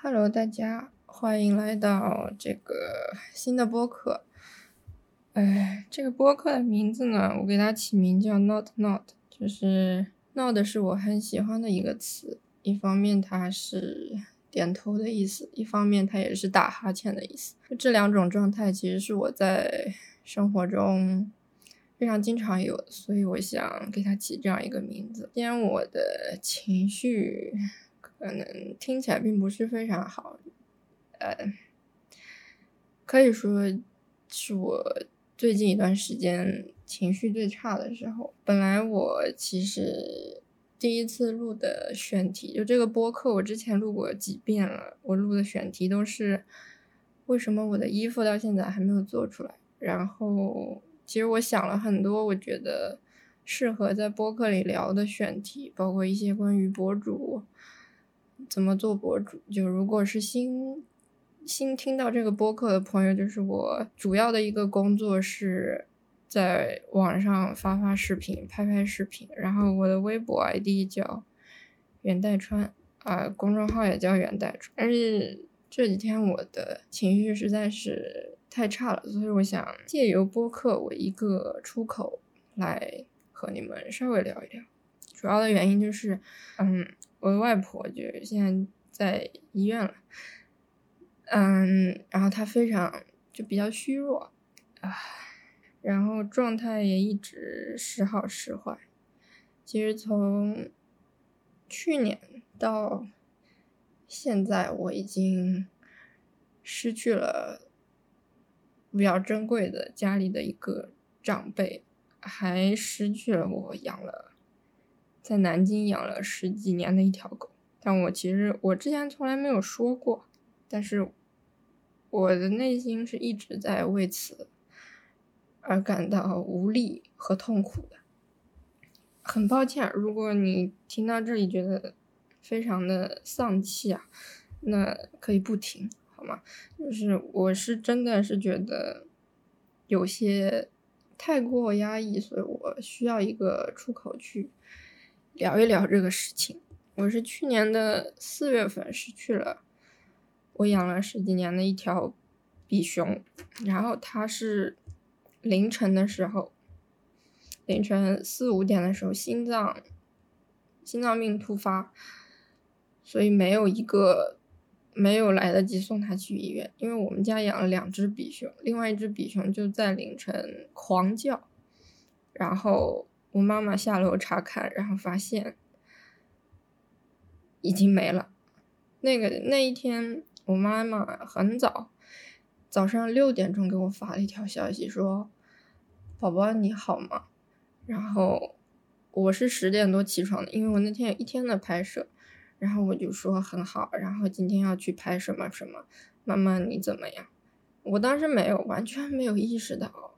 Hello，大家欢迎来到这个新的播客。哎，这个播客的名字呢，我给它起名叫 Not Not，就是 Not 是我很喜欢的一个词，一方面它是点头的意思，一方面它也是打哈欠的意思。这两种状态其实是我在生活中非常经常有的，所以我想给它起这样一个名字。今天我的情绪可能听起来并不是非常好，呃，可以说是我。最近一段时间情绪最差的时候，本来我其实第一次录的选题，就这个播客，我之前录过几遍了。我录的选题都是为什么我的衣服到现在还没有做出来。然后，其实我想了很多，我觉得适合在播客里聊的选题，包括一些关于博主怎么做博主。就如果是新。新听到这个播客的朋友，就是我主要的一个工作是在网上发发视频、拍拍视频，然后我的微博 ID 叫袁代川啊，公众号也叫袁代川。但是这几天我的情绪实在是太差了，所以我想借由播客我一个出口来和你们稍微聊一聊。主要的原因就是，嗯，我的外婆就现在在医院了。嗯，然后她非常就比较虚弱啊，然后状态也一直时好时坏。其实从去年到现在，我已经失去了比较珍贵的家里的一个长辈，还失去了我养了在南京养了十几年的一条狗。但我其实我之前从来没有说过，但是。我的内心是一直在为此而感到无力和痛苦的。很抱歉，如果你听到这里觉得非常的丧气啊，那可以不听，好吗？就是我是真的是觉得有些太过压抑，所以我需要一个出口去聊一聊这个事情。我是去年的四月份失去了。我养了十几年的一条比熊，然后它是凌晨的时候，凌晨四五点的时候心脏心脏病突发，所以没有一个没有来得及送它去医院，因为我们家养了两只比熊，另外一只比熊就在凌晨狂叫，然后我妈妈下楼查看，然后发现已经没了，那个那一天。我妈妈很早，早上六点钟给我发了一条消息，说：“宝宝你好吗？”然后我是十点多起床的，因为我那天有一天的拍摄，然后我就说很好，然后今天要去拍什么什么。妈妈你怎么样？我当时没有，完全没有意识到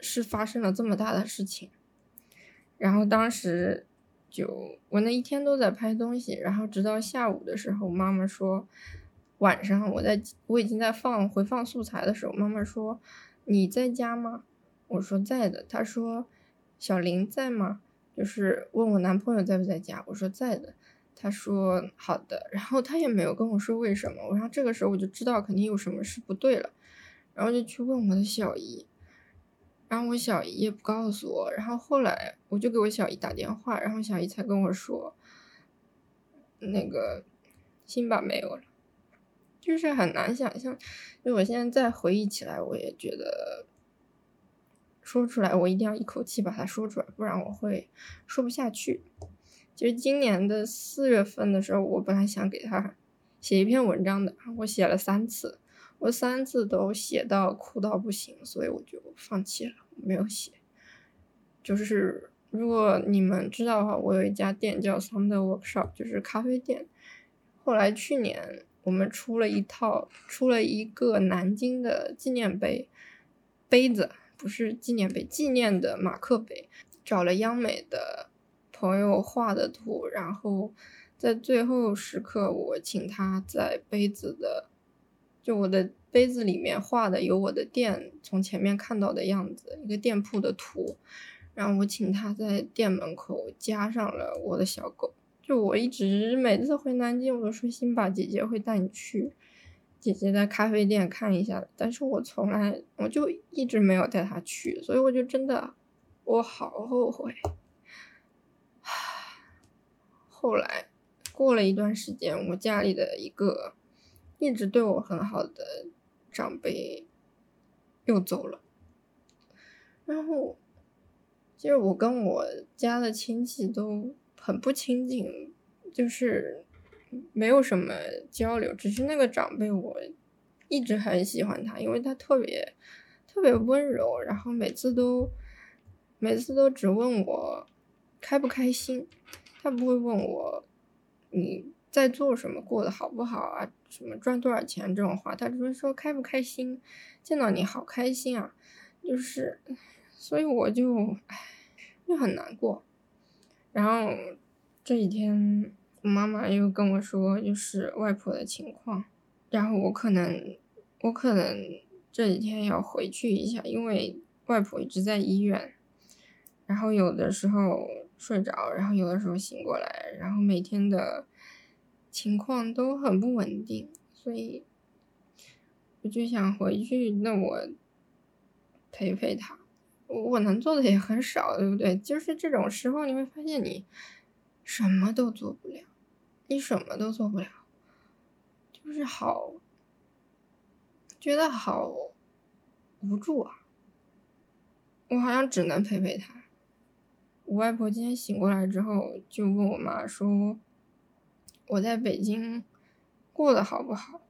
是发生了这么大的事情。然后当时就我那一天都在拍东西，然后直到下午的时候，妈妈说。晚上我在我已经在放回放素材的时候，妈妈说：“你在家吗？”我说：“在的。”她说：“小林在吗？”就是问我男朋友在不在家。我说：“在的。”她说：“好的。”然后她也没有跟我说为什么。然后这个时候我就知道肯定有什么事不对了，然后就去问我的小姨，然后我小姨也不告诉我。然后后来我就给我小姨打电话，然后小姨才跟我说：“那个辛巴没有了。”就是很难想象，因为我现在再回忆起来，我也觉得说出来，我一定要一口气把它说出来，不然我会说不下去。其实今年的四月份的时候，我本来想给他写一篇文章的，我写了三次，我三次都写到哭到不行，所以我就放弃了，没有写。就是如果你们知道的话，我有一家店叫 Sound Workshop，就是咖啡店。后来去年。我们出了一套，出了一个南京的纪念碑，杯子不是纪念碑，纪念的马克杯，找了央美的朋友画的图，然后在最后时刻，我请他在杯子的，就我的杯子里面画的有我的店从前面看到的样子，一个店铺的图，然后我请他在店门口加上了我的小狗。就我一直每次回南京，我都说辛巴姐姐会带你去，姐姐在咖啡店看一下，但是我从来我就一直没有带他去，所以我就真的我好后悔。后来过了一段时间，我家里的一个一直对我很好的长辈又走了，然后其实我跟我家的亲戚都很不亲近，就是没有什么交流，只是那个长辈我一直很喜欢他，因为他特别特别温柔，然后每次都每次都只问我开不开心。他不会问我你在做什么，过得好不好啊？什么赚多少钱这种话，他只会说开不开心，见到你好开心啊，就是，所以我就唉，就很难过。然后这几天我妈妈又跟我说，就是外婆的情况，然后我可能我可能这几天要回去一下，因为外婆一直在医院，然后有的时候。睡着，然后有的时候醒过来，然后每天的情况都很不稳定，所以我就想回去。那我陪陪他，我能做的也很少，对不对？就是这种时候，你会发现你什么都做不了，你什么都做不了，就是好觉得好无助啊！我好像只能陪陪他。我外婆今天醒过来之后，就问我妈说：“我在北京过得好不好？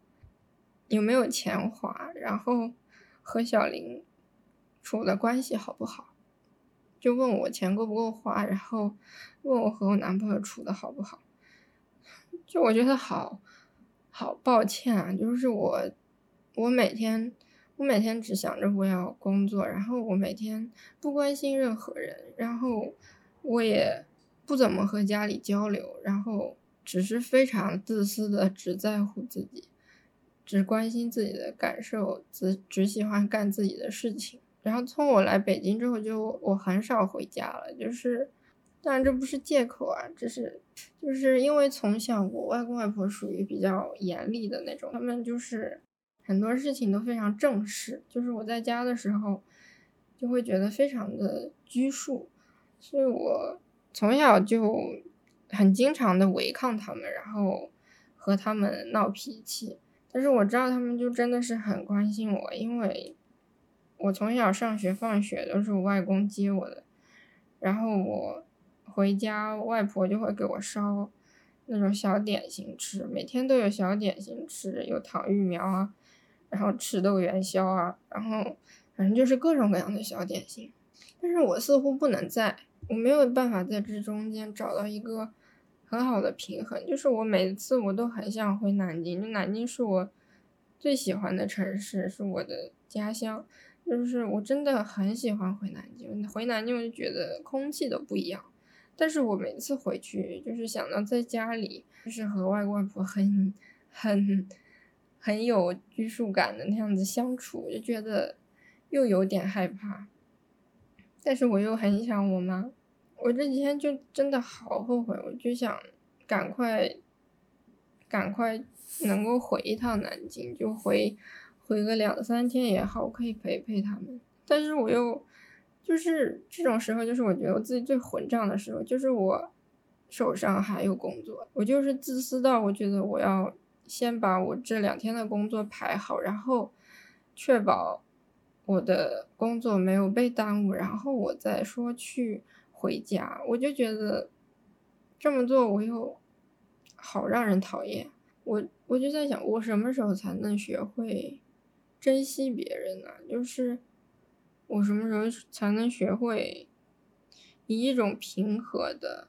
有没有钱花？然后和小林处的关系好不好？就问我钱够不够花，然后问我和我男朋友处的好不好？就我觉得好好抱歉啊，就是我我每天。”我每天只想着我要工作，然后我每天不关心任何人，然后我也不怎么和家里交流，然后只是非常自私的，只在乎自己，只关心自己的感受，只只喜欢干自己的事情。然后从我来北京之后，就我很少回家了，就是，当然这不是借口啊，这是就是因为从小我外公外婆属于比较严厉的那种，他们就是。很多事情都非常正式，就是我在家的时候，就会觉得非常的拘束，所以我从小就很经常的违抗他们，然后和他们闹脾气。但是我知道他们就真的是很关心我，因为我从小上学放学都是我外公接我的，然后我回家外婆就会给我烧那种小点心吃，每天都有小点心吃，有糖芋苗啊。然后赤豆元宵啊，然后反正就是各种各样的小点心，但是我似乎不能在，我没有办法在这中间找到一个很好的平衡。就是我每次我都很想回南京，就南京是我最喜欢的城市，是我的家乡，就是我真的很喜欢回南京。回南京我就觉得空气都不一样，但是我每次回去就是想到在家里，就是和外公外婆很很。很有拘束感的那样子相处，就觉得又有点害怕，但是我又很想我妈。我这几天就真的好后悔，我就想赶快赶快能够回一趟南京，就回回个两三天也好，可以陪陪他们。但是我又就是这种时候，就是我觉得我自己最混账的时候，就是我手上还有工作，我就是自私到我觉得我要。先把我这两天的工作排好，然后确保我的工作没有被耽误，然后我再说去回家。我就觉得这么做我又好让人讨厌。我我就在想，我什么时候才能学会珍惜别人呢？就是我什么时候才能学会以一种平和的、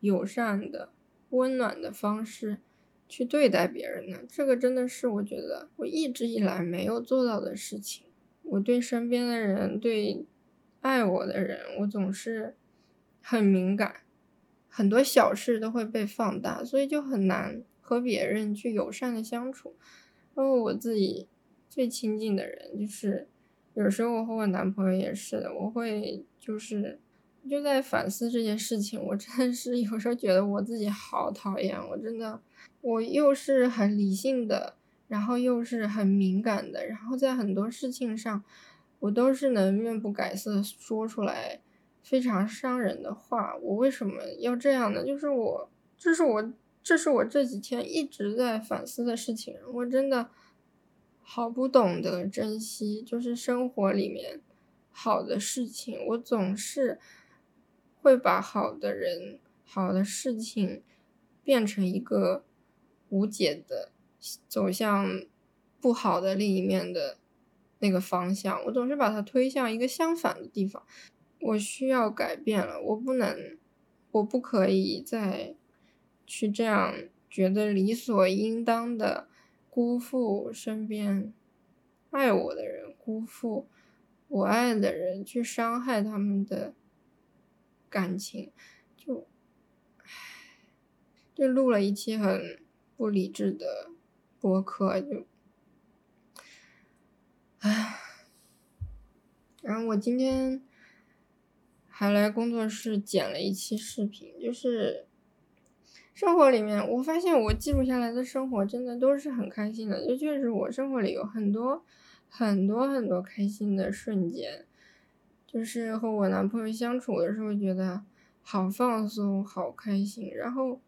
友善的、温暖的方式？去对待别人呢？这个真的是我觉得我一直以来没有做到的事情。我对身边的人，对爱我的人，我总是很敏感，很多小事都会被放大，所以就很难和别人去友善的相处。包括我自己最亲近的人，就是有时候我和我男朋友也是的，我会就是就在反思这件事情，我真的是有时候觉得我自己好讨厌，我真的，我又是很理性的，然后又是很敏感的，然后在很多事情上，我都是能面不改色说出来非常伤人的话。我为什么要这样呢？就是我，这是我，这是我这几天一直在反思的事情。我真的好不懂得珍惜，就是生活里面好的事情，我总是。会把好的人、好的事情变成一个无解的，走向不好的另一面的那个方向。我总是把它推向一个相反的地方。我需要改变了，我不能，我不可以再去这样觉得理所应当的辜负身边爱我的人，辜负我爱的人，去伤害他们的。感情，就，唉，就录了一期很不理智的播客，就，唉，然后我今天还来工作室剪了一期视频，就是生活里面，我发现我记录下来的生活真的都是很开心的，就确实我生活里有很多很多很多开心的瞬间。就是和我男朋友相处的时候，觉得好放松、好开心。然后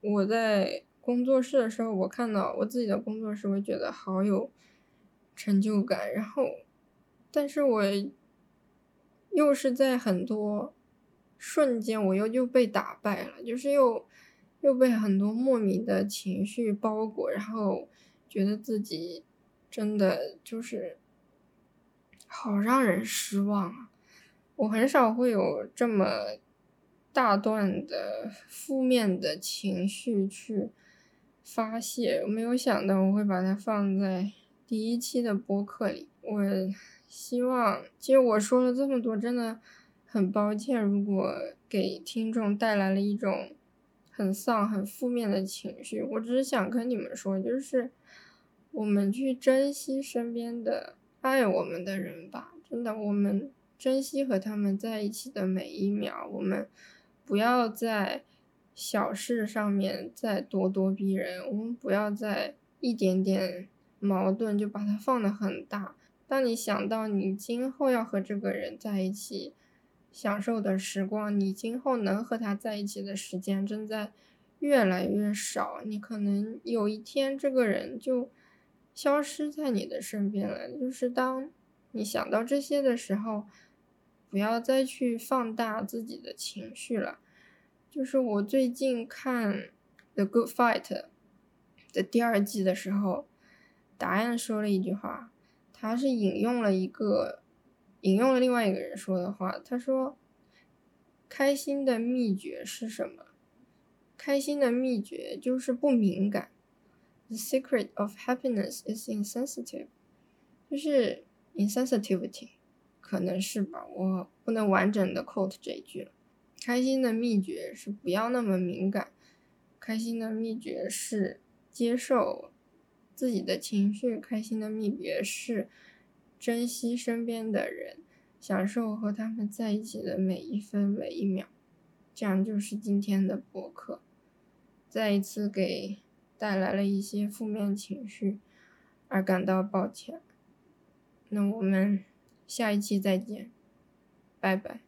我在工作室的时候，我看到我自己的工作室，我觉得好有成就感。然后，但是我又是在很多瞬间，我又又被打败了，就是又又被很多莫名的情绪包裹，然后觉得自己真的就是好让人失望啊。我很少会有这么大段的负面的情绪去发泄，我没有想到我会把它放在第一期的播客里。我希望，其实我说了这么多，真的很抱歉，如果给听众带来了一种很丧、很负面的情绪。我只是想跟你们说，就是我们去珍惜身边的爱我们的人吧，真的，我们。珍惜和他们在一起的每一秒，我们不要在小事上面再咄咄逼人，我们不要在一点点矛盾就把它放得很大。当你想到你今后要和这个人在一起享受的时光，你今后能和他在一起的时间正在越来越少，你可能有一天这个人就消失在你的身边了。就是当你想到这些的时候。不要再去放大自己的情绪了。就是我最近看《The Good Fight》的第二季的时候，答案说了一句话，他是引用了一个引用了另外一个人说的话。他说：“开心的秘诀是什么？开心的秘诀就是不敏感。The secret of happiness is insensitive，就是 insensitivity。”可能是吧，我不能完整的 quote 这一句了。开心的秘诀是不要那么敏感，开心的秘诀是接受自己的情绪，开心的秘诀是珍惜身边的人，享受和他们在一起的每一分每一秒。这样就是今天的博客，再一次给带来了一些负面情绪而感到抱歉。那我们。下一期再见，拜拜。